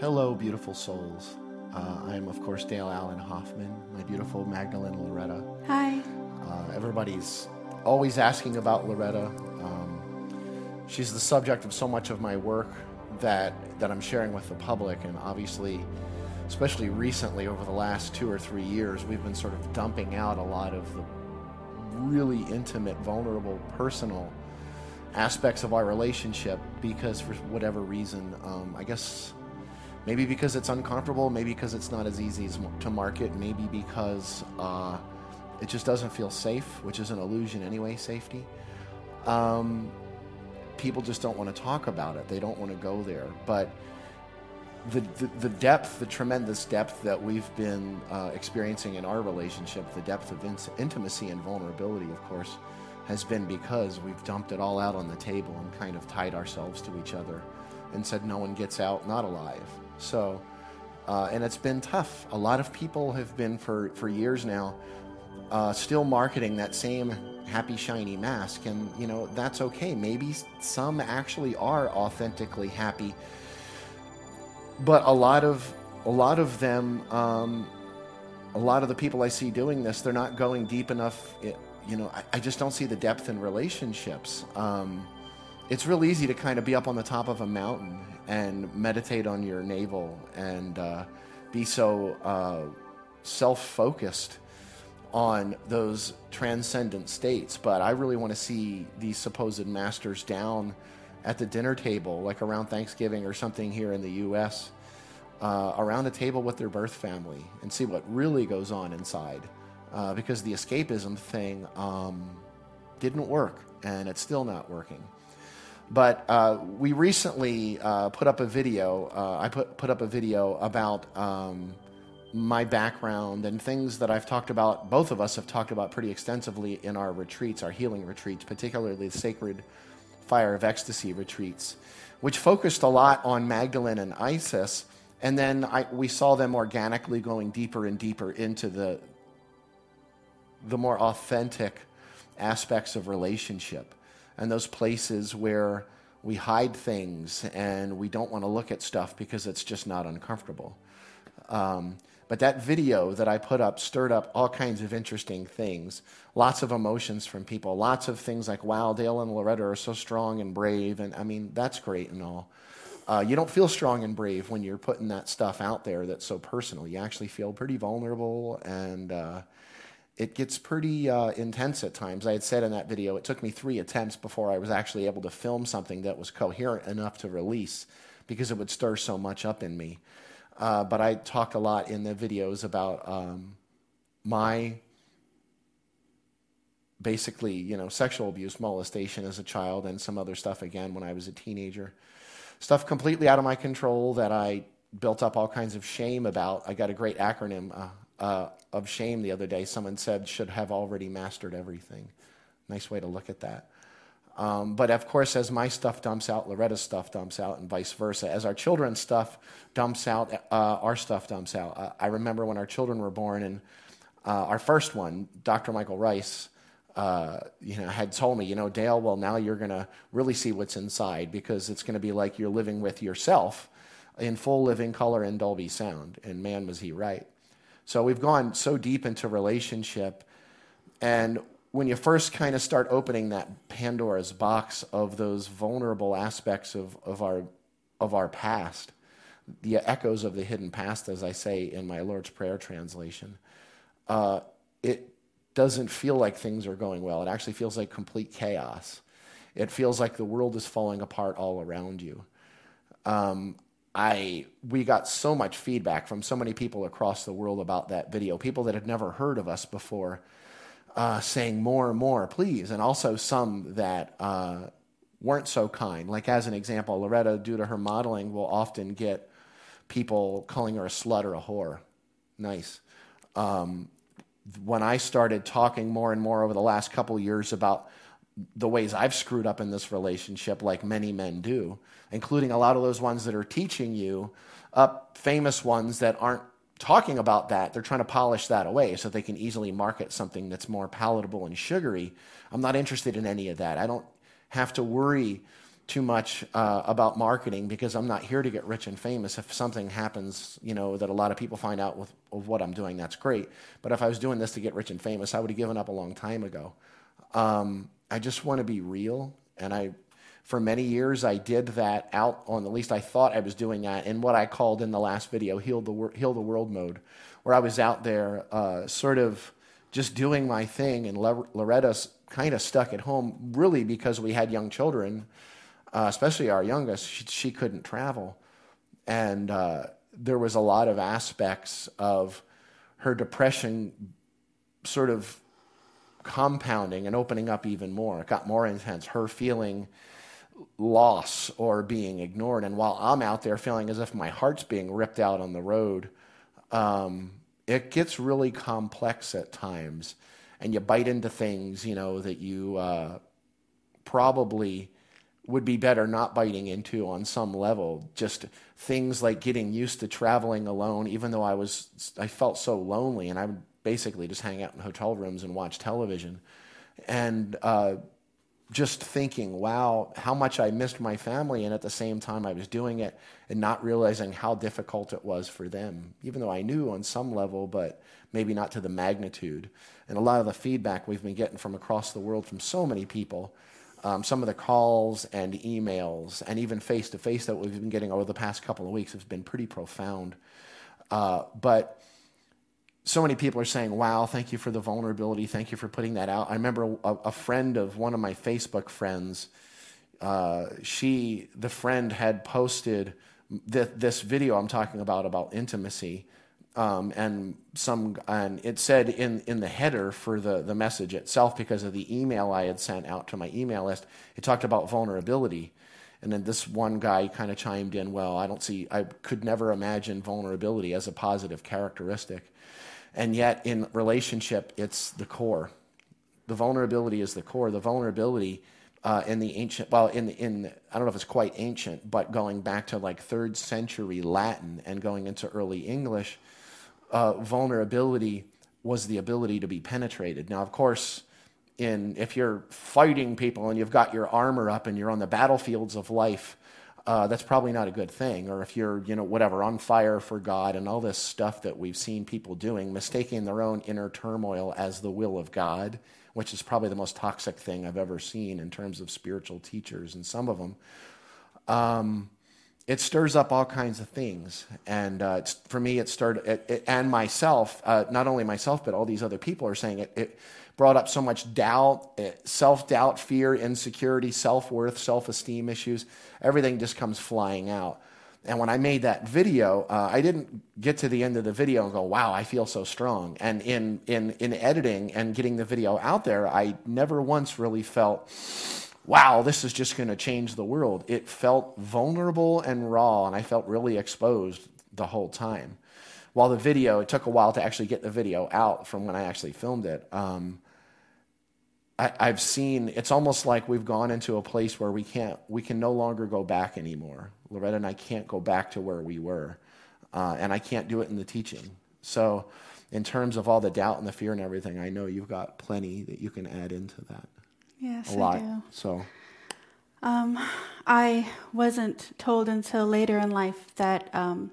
Hello, beautiful souls. Uh, I am, of course, Dale Allen Hoffman, my beautiful Magdalene Loretta. Hi. Uh, everybody's always asking about Loretta. Um, she's the subject of so much of my work that, that I'm sharing with the public, and obviously, especially recently, over the last two or three years, we've been sort of dumping out a lot of the really intimate, vulnerable, personal aspects of our relationship because, for whatever reason, um, I guess maybe because it's uncomfortable, maybe because it's not as easy as to market, maybe because uh, it just doesn't feel safe, which is an illusion anyway, safety. Um, people just don't want to talk about it. They don't want to go there. But the, the, the depth, the tremendous depth that we've been uh, experiencing in our relationship, the depth of in- intimacy and vulnerability, of course, has been because we've dumped it all out on the table and kind of tied ourselves to each other and said no one gets out not alive. So, uh, and it's been tough. A lot of people have been for, for years now uh, still marketing that same happy, shiny mask. And, you know, that's okay. Maybe some actually are authentically happy. But a lot of, a lot of them, um, a lot of the people I see doing this, they're not going deep enough. It, you know, I, I, just don't see the depth in relationships. Um, it's real easy to kind of be up on the top of a mountain and meditate on your navel and uh, be so uh, self focused on those transcendent states. But I really want to see these supposed masters down at the dinner table, like around Thanksgiving or something here in the U.S., uh, around a table with their birth family and see what really goes on inside. Uh, because the escapism thing um, didn't work, and it's still not working. But uh, we recently uh, put up a video. Uh, I put put up a video about um, my background and things that I've talked about. Both of us have talked about pretty extensively in our retreats, our healing retreats, particularly the sacred fire of ecstasy retreats, which focused a lot on Magdalene and Isis. And then I, we saw them organically going deeper and deeper into the the more authentic aspects of relationship and those places where we hide things and we don't want to look at stuff because it's just not uncomfortable. Um, but that video that I put up stirred up all kinds of interesting things, lots of emotions from people, lots of things like, wow, Dale and Loretta are so strong and brave. And I mean, that's great and all. Uh, you don't feel strong and brave when you're putting that stuff out there that's so personal. You actually feel pretty vulnerable and. Uh, it gets pretty uh, intense at times. I had said in that video, it took me three attempts before I was actually able to film something that was coherent enough to release because it would stir so much up in me. Uh, but I talk a lot in the videos about um, my basically, you know, sexual abuse, molestation as a child, and some other stuff again when I was a teenager. Stuff completely out of my control that I built up all kinds of shame about. I got a great acronym. Uh, uh, of shame the other day. Someone said should have already mastered everything. Nice way to look at that. Um, but of course, as my stuff dumps out, Loretta's stuff dumps out, and vice versa. As our children's stuff dumps out, uh, our stuff dumps out. Uh, I remember when our children were born, and uh, our first one, Dr. Michael Rice, uh, you know, had told me, you know, Dale, well, now you're going to really see what's inside because it's going to be like you're living with yourself in full living color and Dolby sound. And man, was he right. So we've gone so deep into relationship. And when you first kind of start opening that Pandora's box of those vulnerable aspects of, of, our, of our past, the echoes of the hidden past, as I say in my Lord's Prayer translation, uh, it doesn't feel like things are going well. It actually feels like complete chaos. It feels like the world is falling apart all around you. Um, I we got so much feedback from so many people across the world about that video. People that had never heard of us before, uh, saying more and more, please, and also some that uh, weren't so kind. Like as an example, Loretta, due to her modeling, will often get people calling her a slut or a whore. Nice. Um, when I started talking more and more over the last couple years about the ways I've screwed up in this relationship, like many men do, including a lot of those ones that are teaching you, up famous ones that aren't talking about that. They're trying to polish that away so they can easily market something that's more palatable and sugary. I'm not interested in any of that. I don't have to worry too much uh, about marketing because I'm not here to get rich and famous. If something happens, you know, that a lot of people find out with of what I'm doing, that's great. But if I was doing this to get rich and famous, I would have given up a long time ago. Um, I just want to be real, and I, for many years, I did that out on. At least I thought I was doing that in what I called in the last video "heal the heal the world" mode, where I was out there, uh, sort of just doing my thing, and Loretta's kind of stuck at home, really because we had young children uh, especially our youngest, she, she couldn't travel. And uh, there was a lot of aspects of her depression sort of compounding and opening up even more. It got more intense. Her feeling loss or being ignored. And while I'm out there feeling as if my heart's being ripped out on the road, um, it gets really complex at times. And you bite into things, you know, that you uh, probably would be better not biting into on some level. Just things like getting used to traveling alone, even though I was I felt so lonely, and I would basically just hang out in hotel rooms and watch television, and uh, just thinking, wow, how much I missed my family, and at the same time I was doing it and not realizing how difficult it was for them, even though I knew on some level, but maybe not to the magnitude. And a lot of the feedback we've been getting from across the world from so many people um, some of the calls and emails and even face to face that we've been getting over the past couple of weeks have been pretty profound. Uh, but so many people are saying, wow, thank you for the vulnerability. Thank you for putting that out. I remember a, a friend of one of my Facebook friends, uh, she, the friend had posted th- this video I'm talking about, about intimacy um, and some and it said in, in the header for the, the message itself because of the email I had sent out to my email list, it talked about vulnerability. And then this one guy kind of chimed in, well, I don't see, I could never imagine vulnerability as a positive characteristic. And yet in relationship, it's the core. The vulnerability is the core. The vulnerability uh, in the ancient, well, in, in, I don't know if it's quite ancient, but going back to like third century Latin and going into early English, uh, vulnerability was the ability to be penetrated. Now, of course, in if you're fighting people and you've got your armor up and you're on the battlefields of life, uh, that's probably not a good thing. Or if you're, you know, whatever, on fire for God and all this stuff that we've seen people doing, mistaking their own inner turmoil as the will of God, which is probably the most toxic thing I've ever seen in terms of spiritual teachers and some of them. Um, it stirs up all kinds of things. And uh, for me, it started, it, it, and myself, uh, not only myself, but all these other people are saying it, it brought up so much doubt, eh, self doubt, fear, insecurity, self worth, self esteem issues. Everything just comes flying out. And when I made that video, uh, I didn't get to the end of the video and go, wow, I feel so strong. And in, in, in editing and getting the video out there, I never once really felt, wow, this is just going to change the world. It felt vulnerable and raw, and I felt really exposed the whole time. While the video, it took a while to actually get the video out from when I actually filmed it. Um, I, have seen it's almost like we've gone into a place where we can't, we can no longer go back anymore. Loretta and I can't go back to where we were, uh, and I can't do it in the teaching. So, in terms of all the doubt and the fear and everything, I know you've got plenty that you can add into that. Yes, a lot. I do. So, um, I wasn't told until later in life that um,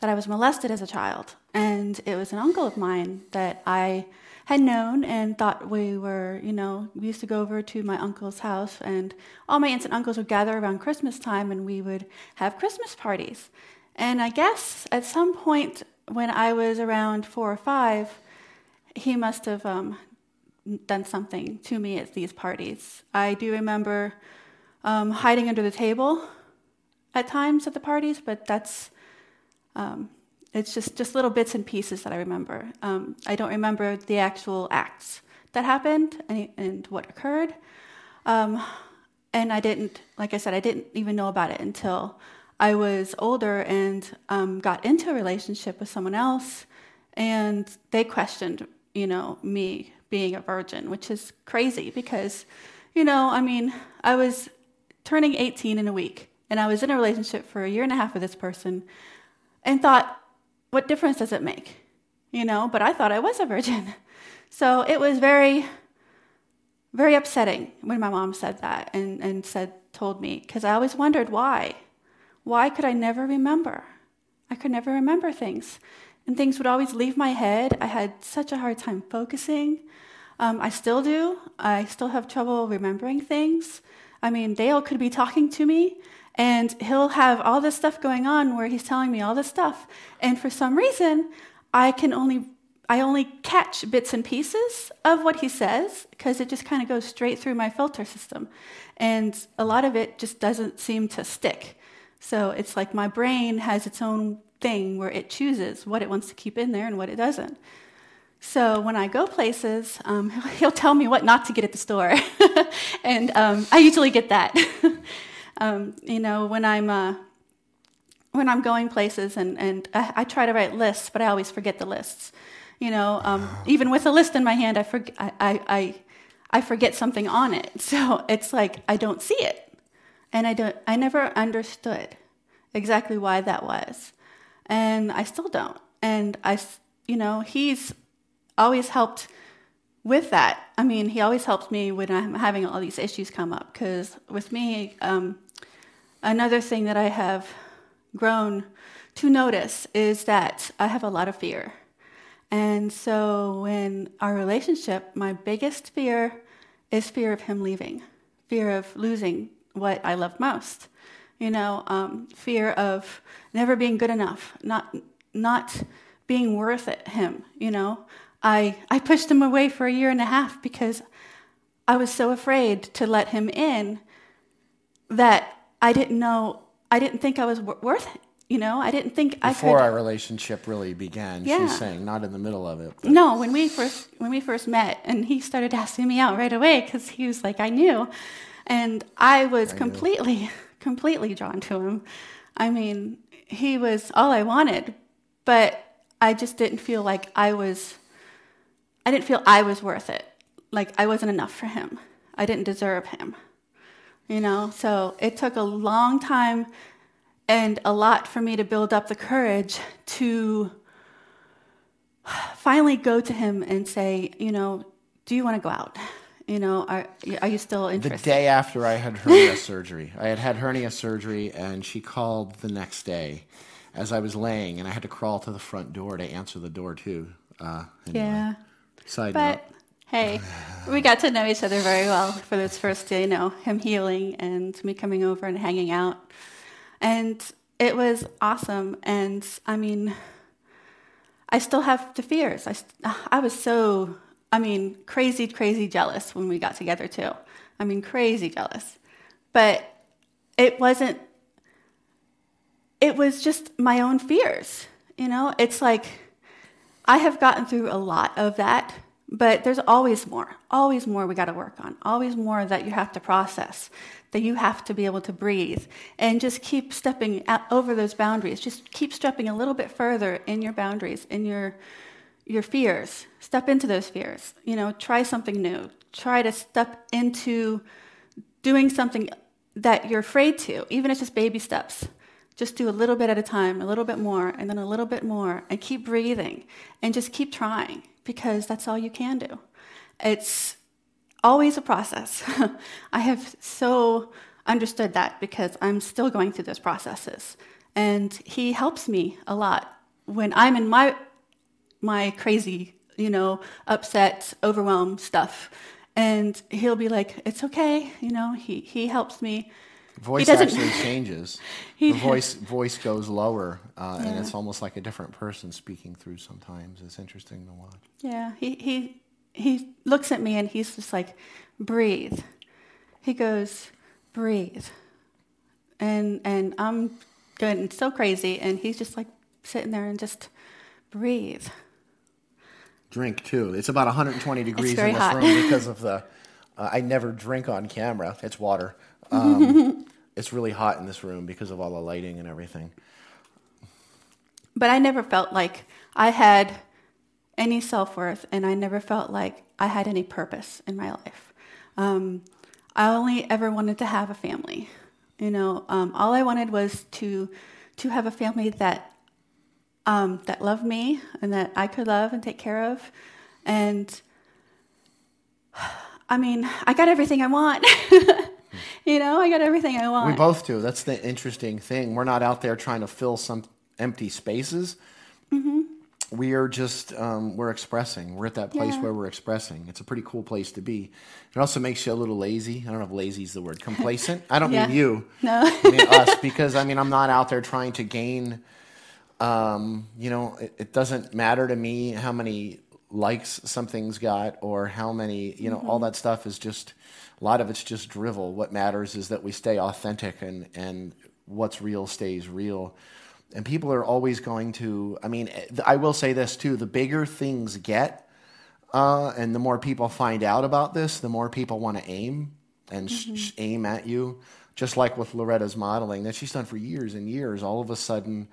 that I was molested as a child, and it was an uncle of mine that I had known and thought we were, you know, we used to go over to my uncle's house, and all my aunts and uncles would gather around Christmas time, and we would have Christmas parties. And I guess at some point when I was around four or five, he must have um, done something to me at these parties. I do remember um, hiding under the table at times at the parties, but that's um, it's just just little bits and pieces that I remember. Um, I don't remember the actual acts that happened and, and what occurred. Um, and I didn't, like I said, I didn't even know about it until I was older and um, got into a relationship with someone else, and they questioned, you know, me being a virgin, which is crazy because, you know, I mean, I was turning 18 in a week and I was in a relationship for a year and a half with this person and thought, what difference does it make? You know, but I thought I was a virgin. So it was very, very upsetting when my mom said that and, and said told me because I always wondered why. Why could I never remember? I could never remember things. And things would always leave my head. I had such a hard time focusing. Um, I still do. I still have trouble remembering things. I mean, Dale could be talking to me, and he'll have all this stuff going on where he's telling me all this stuff. And for some reason, I can only I only catch bits and pieces of what he says because it just kind of goes straight through my filter system. And a lot of it just doesn't seem to stick. So it's like my brain has its own thing where it chooses what it wants to keep in there and what it doesn't. So when I go places, um, he'll tell me what not to get at the store. and um, I usually get that. um, you know, when I'm. Uh, when I'm going places and, and I, I, try to write lists, but I always forget the lists. You know, um, even with a list in my hand, I, forget, I, I, I forget something on it. So it's like I don't see it. And I, don't, I never understood exactly why that was. And I still don't. And I, you know, he's always helped with that. I mean, he always helps me when I'm having all these issues come up. Because with me, um, another thing that I have grown to notice is that I have a lot of fear. And so, when our relationship, my biggest fear is fear of him leaving, fear of losing what I love most. You know, um, fear of never being good enough, not not being worth it. Him, you know, I I pushed him away for a year and a half because I was so afraid to let him in that I didn't know I didn't think I was worth it. You know, I didn't think Before I could. Before our relationship really began, yeah. she's saying, not in the middle of it. But. No, when we first when we first met, and he started asking me out right away because he was like, I knew, and I was I completely. Completely drawn to him. I mean, he was all I wanted, but I just didn't feel like I was. I didn't feel I was worth it. Like I wasn't enough for him. I didn't deserve him. You know, so it took a long time and a lot for me to build up the courage to finally go to him and say, you know, do you want to go out? You know, are, are you still interested? The day after I had hernia surgery, I had had hernia surgery, and she called the next day as I was laying, and I had to crawl to the front door to answer the door too. Uh, anyway. Yeah. Side but, note. Hey, we got to know each other very well for this first day, you know, him healing and me coming over and hanging out. And it was awesome. And I mean, I still have the fears. I, I was so, I mean, crazy, crazy jealous when we got together too. I mean, crazy jealous. But it wasn't, it was just my own fears. You know, it's like I have gotten through a lot of that but there's always more, always more we got to work on, always more that you have to process, that you have to be able to breathe and just keep stepping over those boundaries. Just keep stepping a little bit further in your boundaries, in your your fears. Step into those fears. You know, try something new. Try to step into doing something that you're afraid to, even if it's just baby steps. Just do a little bit at a time, a little bit more, and then a little bit more, and keep breathing and just keep trying because that's all you can do. It's always a process. I have so understood that because I'm still going through those processes. And he helps me a lot when I'm in my my crazy, you know, upset, overwhelmed stuff. And he'll be like, "It's okay," you know. He he helps me. Voice actually changes. he, the voice voice goes lower, uh, yeah. and it's almost like a different person speaking through. Sometimes it's interesting to watch. Yeah, he he he looks at me and he's just like, breathe. He goes, breathe. And and I'm going so crazy and he's just like sitting there and just breathe. Drink too. It's about 120 degrees in this hot. room because of the. Uh, I never drink on camera. It's water. Um, it's really hot in this room because of all the lighting and everything. But I never felt like I had any self worth, and I never felt like I had any purpose in my life. Um, I only ever wanted to have a family. You know, um, all I wanted was to to have a family that um, that loved me and that I could love and take care of. And I mean, I got everything I want. you know, I got everything I want. We both do. That's the interesting thing. We're not out there trying to fill some empty spaces. Mm-hmm. We are just um, we're expressing. We're at that place Yeah. where we're expressing. It's a pretty cool place to be. It also makes you a little lazy. I don't know if lazy is the word. Complacent. I don't Yeah. mean you. No. I mean us because I mean I'm not out there trying to gain. Um, you know, it, it doesn't matter to me how many likes something's got or how many. You know, all that stuff is just a lot of it's just drivel. What matters is that we stay authentic and and what's real stays real. And people are always going to. I mean, I will say this too: the bigger things get, uh, and the more people find out about this, the more people want to aim and sh- sh- aim at you. Just like with Loretta's modeling that she's done for years and years, all of a sudden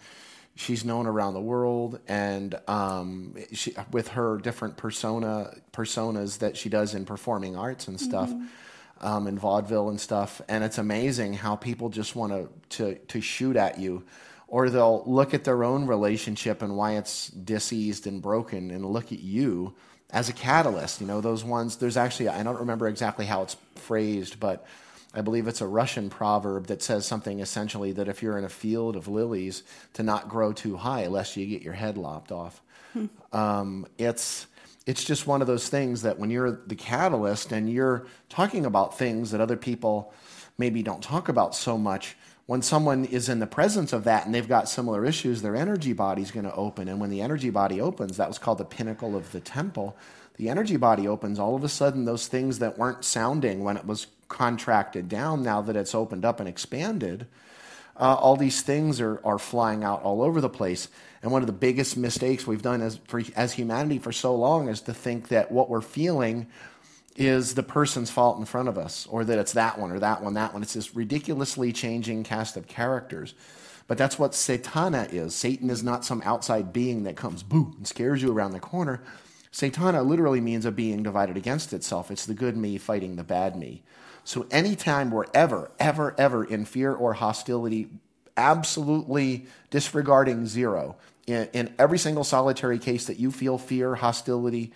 she's known around the world, and um, she, with her different persona personas that she does in performing arts and stuff. Um, in vaudeville and stuff, and it's amazing how people just want to to to shoot at you, or they'll look at their own relationship and why it's diseased and broken, and look at you as a catalyst. You know, those ones. There's actually I don't remember exactly how it's phrased, but I believe it's a Russian proverb that says something essentially that if you're in a field of lilies, to not grow too high lest you get your head lopped off. Um, it's it's just one of those things that when you're the catalyst and you're talking about things that other people maybe don't talk about so much, when someone is in the presence of that and they've got similar issues, their energy body's going to open. And when the energy body opens, that was called the pinnacle of the temple. The energy body opens, all of a sudden, those things that weren't sounding when it was contracted down, now that it's opened up and expanded, uh, all these things are, are flying out all over the place. And one of the biggest mistakes we've done as, for, as humanity for so long is to think that what we're feeling is the person's fault in front of us, or that it's that one or that one, that one. It's this ridiculously changing cast of characters. But that's what Satana is. Satan is not some outside being that comes, boo, and scares you around the corner. Satana literally means a being divided against itself. It's the good me fighting the bad me. So anytime we're ever, ever, ever in fear or hostility, absolutely disregarding zero, in, in every single solitary case that you feel fear, hostility,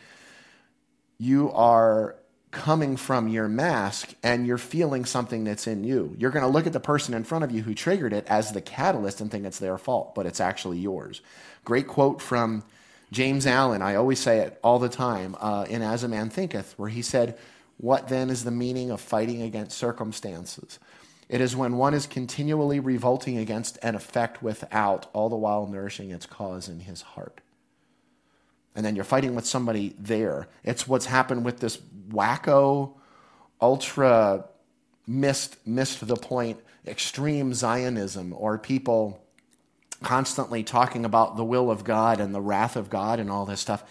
you are coming from your mask and you're feeling something that's in you. You're going to look at the person in front of you who triggered it as the catalyst and think it's their fault, but it's actually yours. Great quote from James Allen. I always say it all the time uh, in As a Man Thinketh, where he said, What then is the meaning of fighting against circumstances? It is when one is continually revolting against an effect without, all the while nourishing its cause in his heart and then you're fighting with somebody there. It's what's happened with this wacko, ultra missed missed the point extreme Zionism or people constantly talking about the will of God and the wrath of God and all this stuff.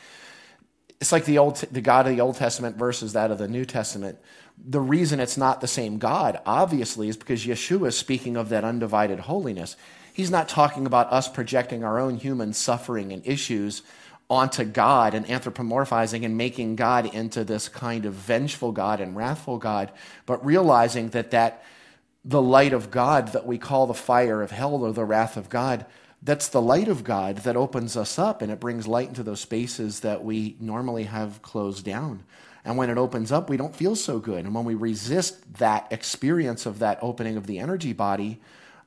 It's like the old the God of the Old Testament versus that of the New Testament. The reason it's not the same God, obviously, is because Yeshua is speaking of that undivided holiness. He's not talking about us projecting our own human suffering and issues onto God and anthropomorphizing and making God into this kind of vengeful God and wrathful God, but realizing that that the light of God that we call the fire of hell or the wrath of God, that's the light of God that opens us up and it brings light into those spaces that we normally have closed down. And when it opens up, we don't feel so good. And when we resist that experience of that opening of the energy body,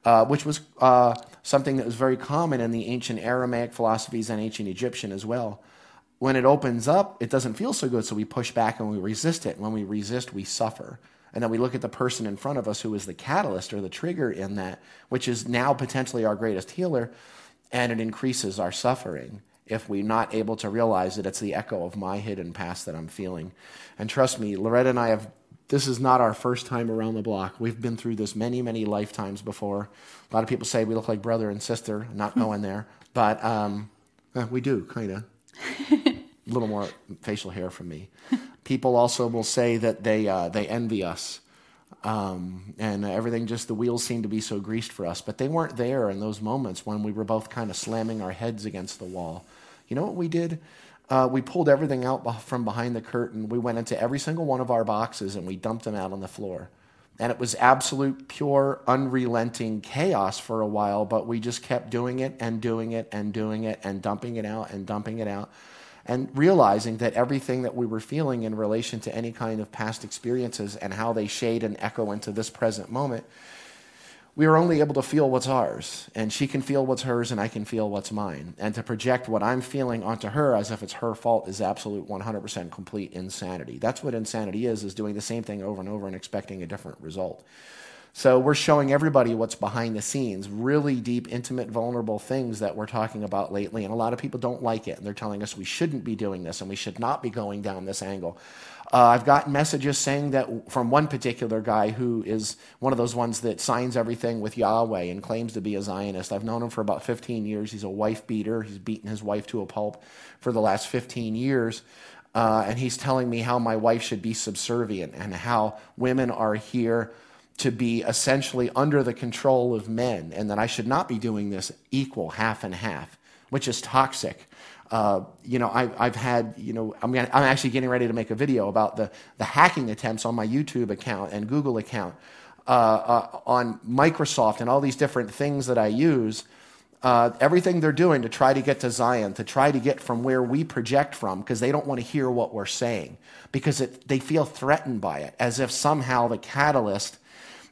uh, which was uh, something that was very common in the ancient Aramaic philosophies and ancient Egyptian as well. When it opens up, it doesn't feel so good, so we push back and we resist it. And When we resist, we suffer. And then we look at the person in front of us who is the catalyst or the trigger in that, which is now potentially our greatest healer, and it increases our suffering if we're not able to realize that it's the echo of my hidden past that I'm feeling. And trust me, Loretta and I have this is not our first time around the block. We've been through this many, many lifetimes before. A lot of people say we look like brother and sister. Not going there, but um, eh, we do kind of. A little more facial hair from me. People also will say that they uh, they envy us, um, and everything. Just the wheels seem to be so greased for us, but they weren't there in those moments when we were both kind of slamming our heads against the wall. You know what we did? Uh, we pulled everything out from behind the curtain. We went into every single one of our boxes and we dumped them out on the floor. And it was absolute, pure, unrelenting chaos for a while, but we just kept doing it and doing it and doing it and dumping it out and dumping it out. And realizing that everything that we were feeling in relation to any kind of past experiences and how they shade and echo into this present moment we are only able to feel what's ours. And she can feel what's hers, and I can feel what's mine. And to project what I'm feeling onto her as if it's her fault is absolute 100% complete insanity. That's what insanity is, is doing the same thing over and over and expecting a different result. So we're showing everybody what's behind the scenes, really deep, intimate, vulnerable things that we're talking about lately. And a lot of people don't like it. And they're telling us we shouldn't be doing this and we should not be going down this angle. Uh, I've gotten messages saying that from one particular guy who is one of those ones that signs everything with Yahweh and claims to be a Zionist. I've known him for about 15 years. He's a wife beater. He's beaten his wife to a pulp for the last 15 years. Uh, and he's telling me how my wife should be subservient and how women are here to be essentially under the control of men and that I should not be doing this equal half and half, which is toxic. Uh, you know, I, I've had, you know, I'm, gonna, I'm actually getting ready to make a video about the, the hacking attempts on my YouTube account and Google account uh, uh, on Microsoft and all these different things that I use. Uh, everything they're doing to try to get to Zion, to try to get from where we project from, because they don't want to hear what we're saying, because it, they feel threatened by it, as if somehow the catalyst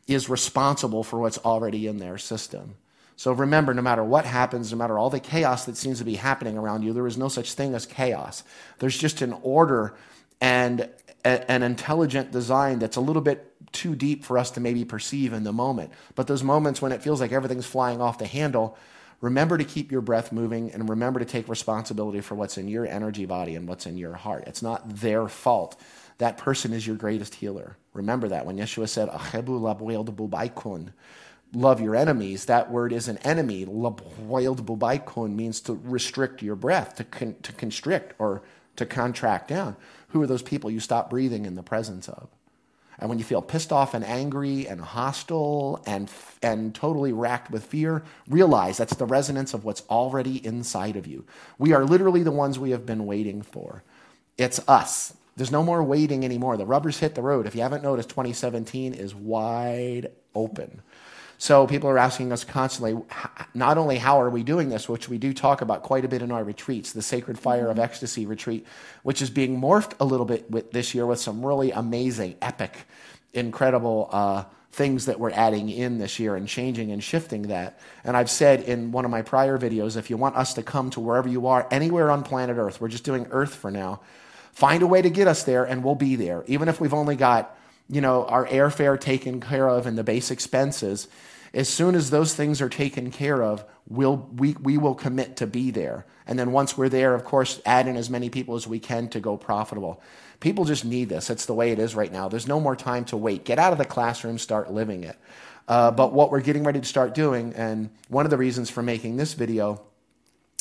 is responsible for what's already in their system. So remember, no matter what happens, no matter all the chaos that seems to be happening around you, there is no such thing as chaos. There's just an order and a, an intelligent design that's a little bit too deep for us to maybe perceive in the moment. But those moments when it feels like everything's flying off the handle, remember to keep your breath moving and remember to take responsibility for what's in your energy body and what's in your heart. It's not their fault. That person is your greatest healer. Remember that when Yeshua said, love your enemies, that word is an enemy. means to restrict your breath, to, con- to constrict or to contract down. Who are those people you stop breathing in the presence of? And when you feel pissed off and angry and hostile and, and totally racked with fear, realize that's the resonance of what's already inside of you. We are literally the ones we have been waiting for. It's us. There's no more waiting anymore. The rubber's hit the road. If you haven't noticed, 2017 is wide open. So people are asking us constantly, not only how are we doing this, which we do talk about quite a bit in our retreats, the Sacred Fire of. Ecstasy retreat, which is being morphed a little bit with, this year with some really amazing, epic, incredible uh, things that we're adding in this year and changing and shifting that. And I've said in one of my prior videos, if you want us to come to wherever you are, anywhere on planet Earth, we're just doing Earth for now, find a way to get us there and we'll be there, even if we've only got you know, our airfare taken care of and the base expenses, as soon as those things are taken care of, we'll, we, we will commit to be there. And then once we're there, of course, add in as many people as we can to go profitable. People just need this. It's the way it is right now. There's no more time to wait. Get out of the classroom, start living it. Uh, but what we're getting ready to start doing, and one of the reasons for making this video,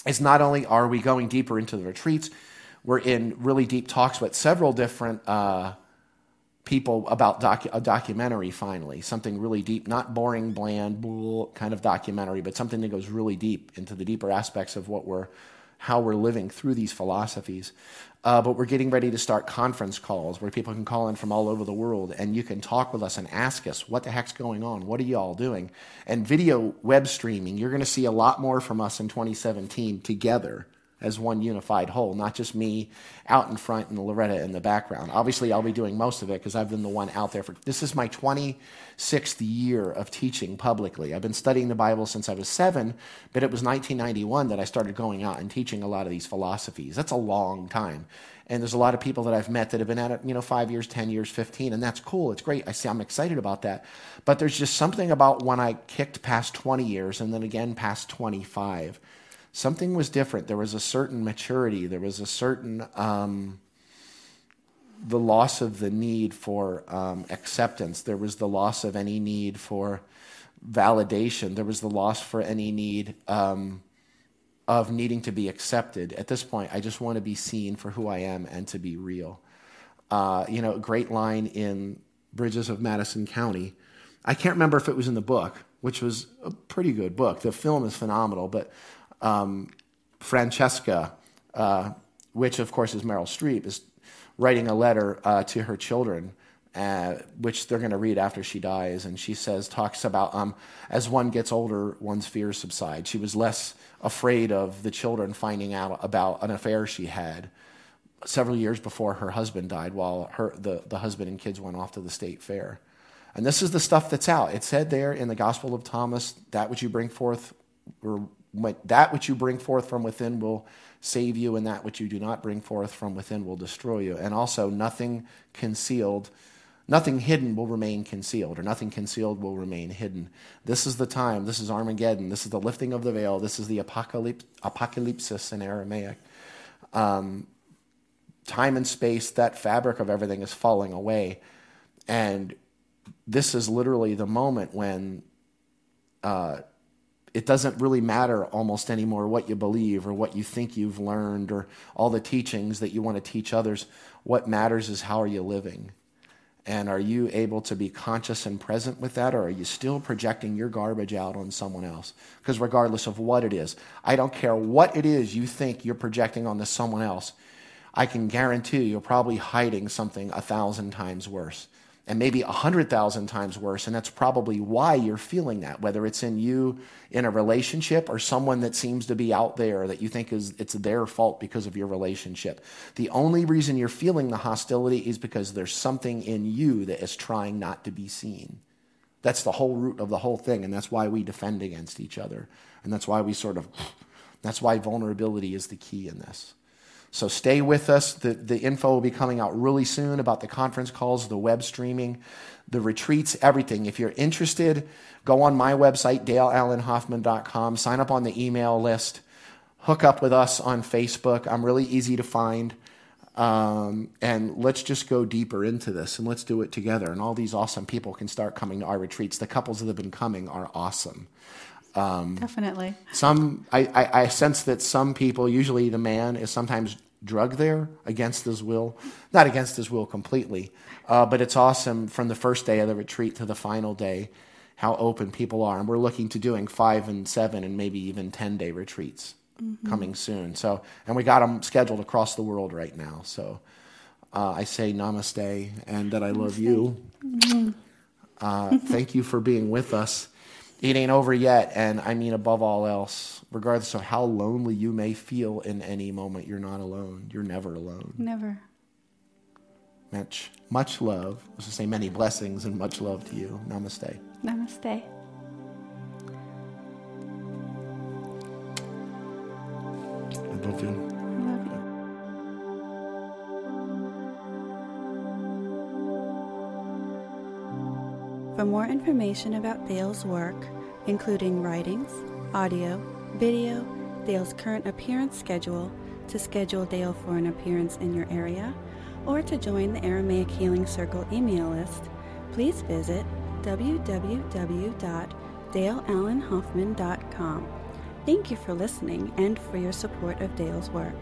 is not only are we going deeper into the retreats, we're in really deep talks with several different uh, people about docu- a documentary finally something really deep not boring bland bull kind of documentary but something that goes really deep into the deeper aspects of what we're how we're living through these philosophies. Uh, but we're getting ready to start conference calls where people can call in from all over the world and you can talk with us and ask us what the heck's going on? What are you all doing? And video web streaming you're going to see a lot more from us in 2017 together as one unified whole, not just me out in front and Loretta in the background. Obviously, I'll be doing most of it because I've been the one out there for this is my 26th year of teaching publicly. I've been studying the Bible since I was seven, but it was 1991 that I started going out and teaching a lot of these philosophies. That's a long time. And there's a lot of people that I've met that have been at it, you know, five years, 10 years, 15, and that's cool. It's great. I see, I'm excited about that. But there's just something about when I kicked past 20 years and then again past 25 something was different. There was a certain maturity. There was a certain um, the loss of the need for um, acceptance. There was the loss of any need for validation. There was the loss for any need um, of needing to be accepted. At this point, I just want to be seen for who I am and to be real. Uh, you know, great line in Bridges of Madison County. I can't remember if it was in the book, which was a pretty good book. The film is phenomenal, but um, Francesca, uh, which of course is Meryl Streep, is writing a letter uh, to her children uh, which they're going to read after she dies. And she says, talks about um, as one gets older, one's fears subside. She was less afraid of the children finding out about an affair she had several years before her husband died, while her, the, the husband and kids went off to the state fair. And this is the stuff that's out. It said there in the Gospel of Thomas, that which you bring forth, or that which you bring forth from within will save you, and that which you do not bring forth from within will destroy you. And also, nothing concealed Nothing hidden will remain concealed, or nothing concealed will remain hidden. This is the time. This is Armageddon. This is the lifting of the veil. This is the apocalypse, apocalypsis in Aramaic. Um, time and space, that fabric of everything is falling away. And this is literally the moment when uh, it doesn't really matter almost anymore what you believe or what you think you've learned or all the teachings that you want to teach others. What matters is how are you living? And are you able to be conscious and present with that, or are you still projecting your garbage out on someone else? Because regardless of what it is, I don't care what it is you think you're projecting on to someone else, I can guarantee you're probably hiding something a thousand times worse and maybe a hundred thousand times worse. And that's probably why you're feeling that, whether it's in you in a relationship or someone that seems to be out there that you think is it's their fault because of your relationship. The only reason you're feeling the hostility is because there's something in you that is trying not to be seen. That's the whole root of the whole thing, and that's why we defend against each other. And that's why we sort of that's why vulnerability is the key in this. So stay with us. The, the info will be coming out really soon about the conference calls, the web streaming, the retreats, everything. If you're interested, go on my website, daleallenhoffman.com, sign up on the email list, hook up with us on Facebook. I'm really easy to find. Um, and let's just go deeper into this and let's do it together. And all these awesome people can start coming to our retreats. The couples that have been coming are awesome. Um, Definitely. Some I, I, I, sense that some people, usually the man, is sometimes drugged there against his will. Not against his will completely, uh, but it's awesome from the first day of the retreat to the final day how open people are. And we're looking to doing five and seven and maybe even 10 day retreats mm-hmm. coming soon. So, and we got them scheduled across the world right now. So uh, I say namaste and that I love you. Mm-hmm. Uh, thank you for being with us it ain't over yet. And I mean, above all else, regardless of how lonely you may feel in any moment, you're not alone. You're never alone. Never. Much, much love. I was to say many blessings and much love to you. Namaste. Namaste. I love you. For more information about Dale's work, including writings, audio, video, Dale's current appearance schedule, to schedule Dale for an appearance in your area, or to join the Aramaic Healing Circle email list, please visit www.daleallenhoffman.com. Thank you for listening and for your support of Dale's work.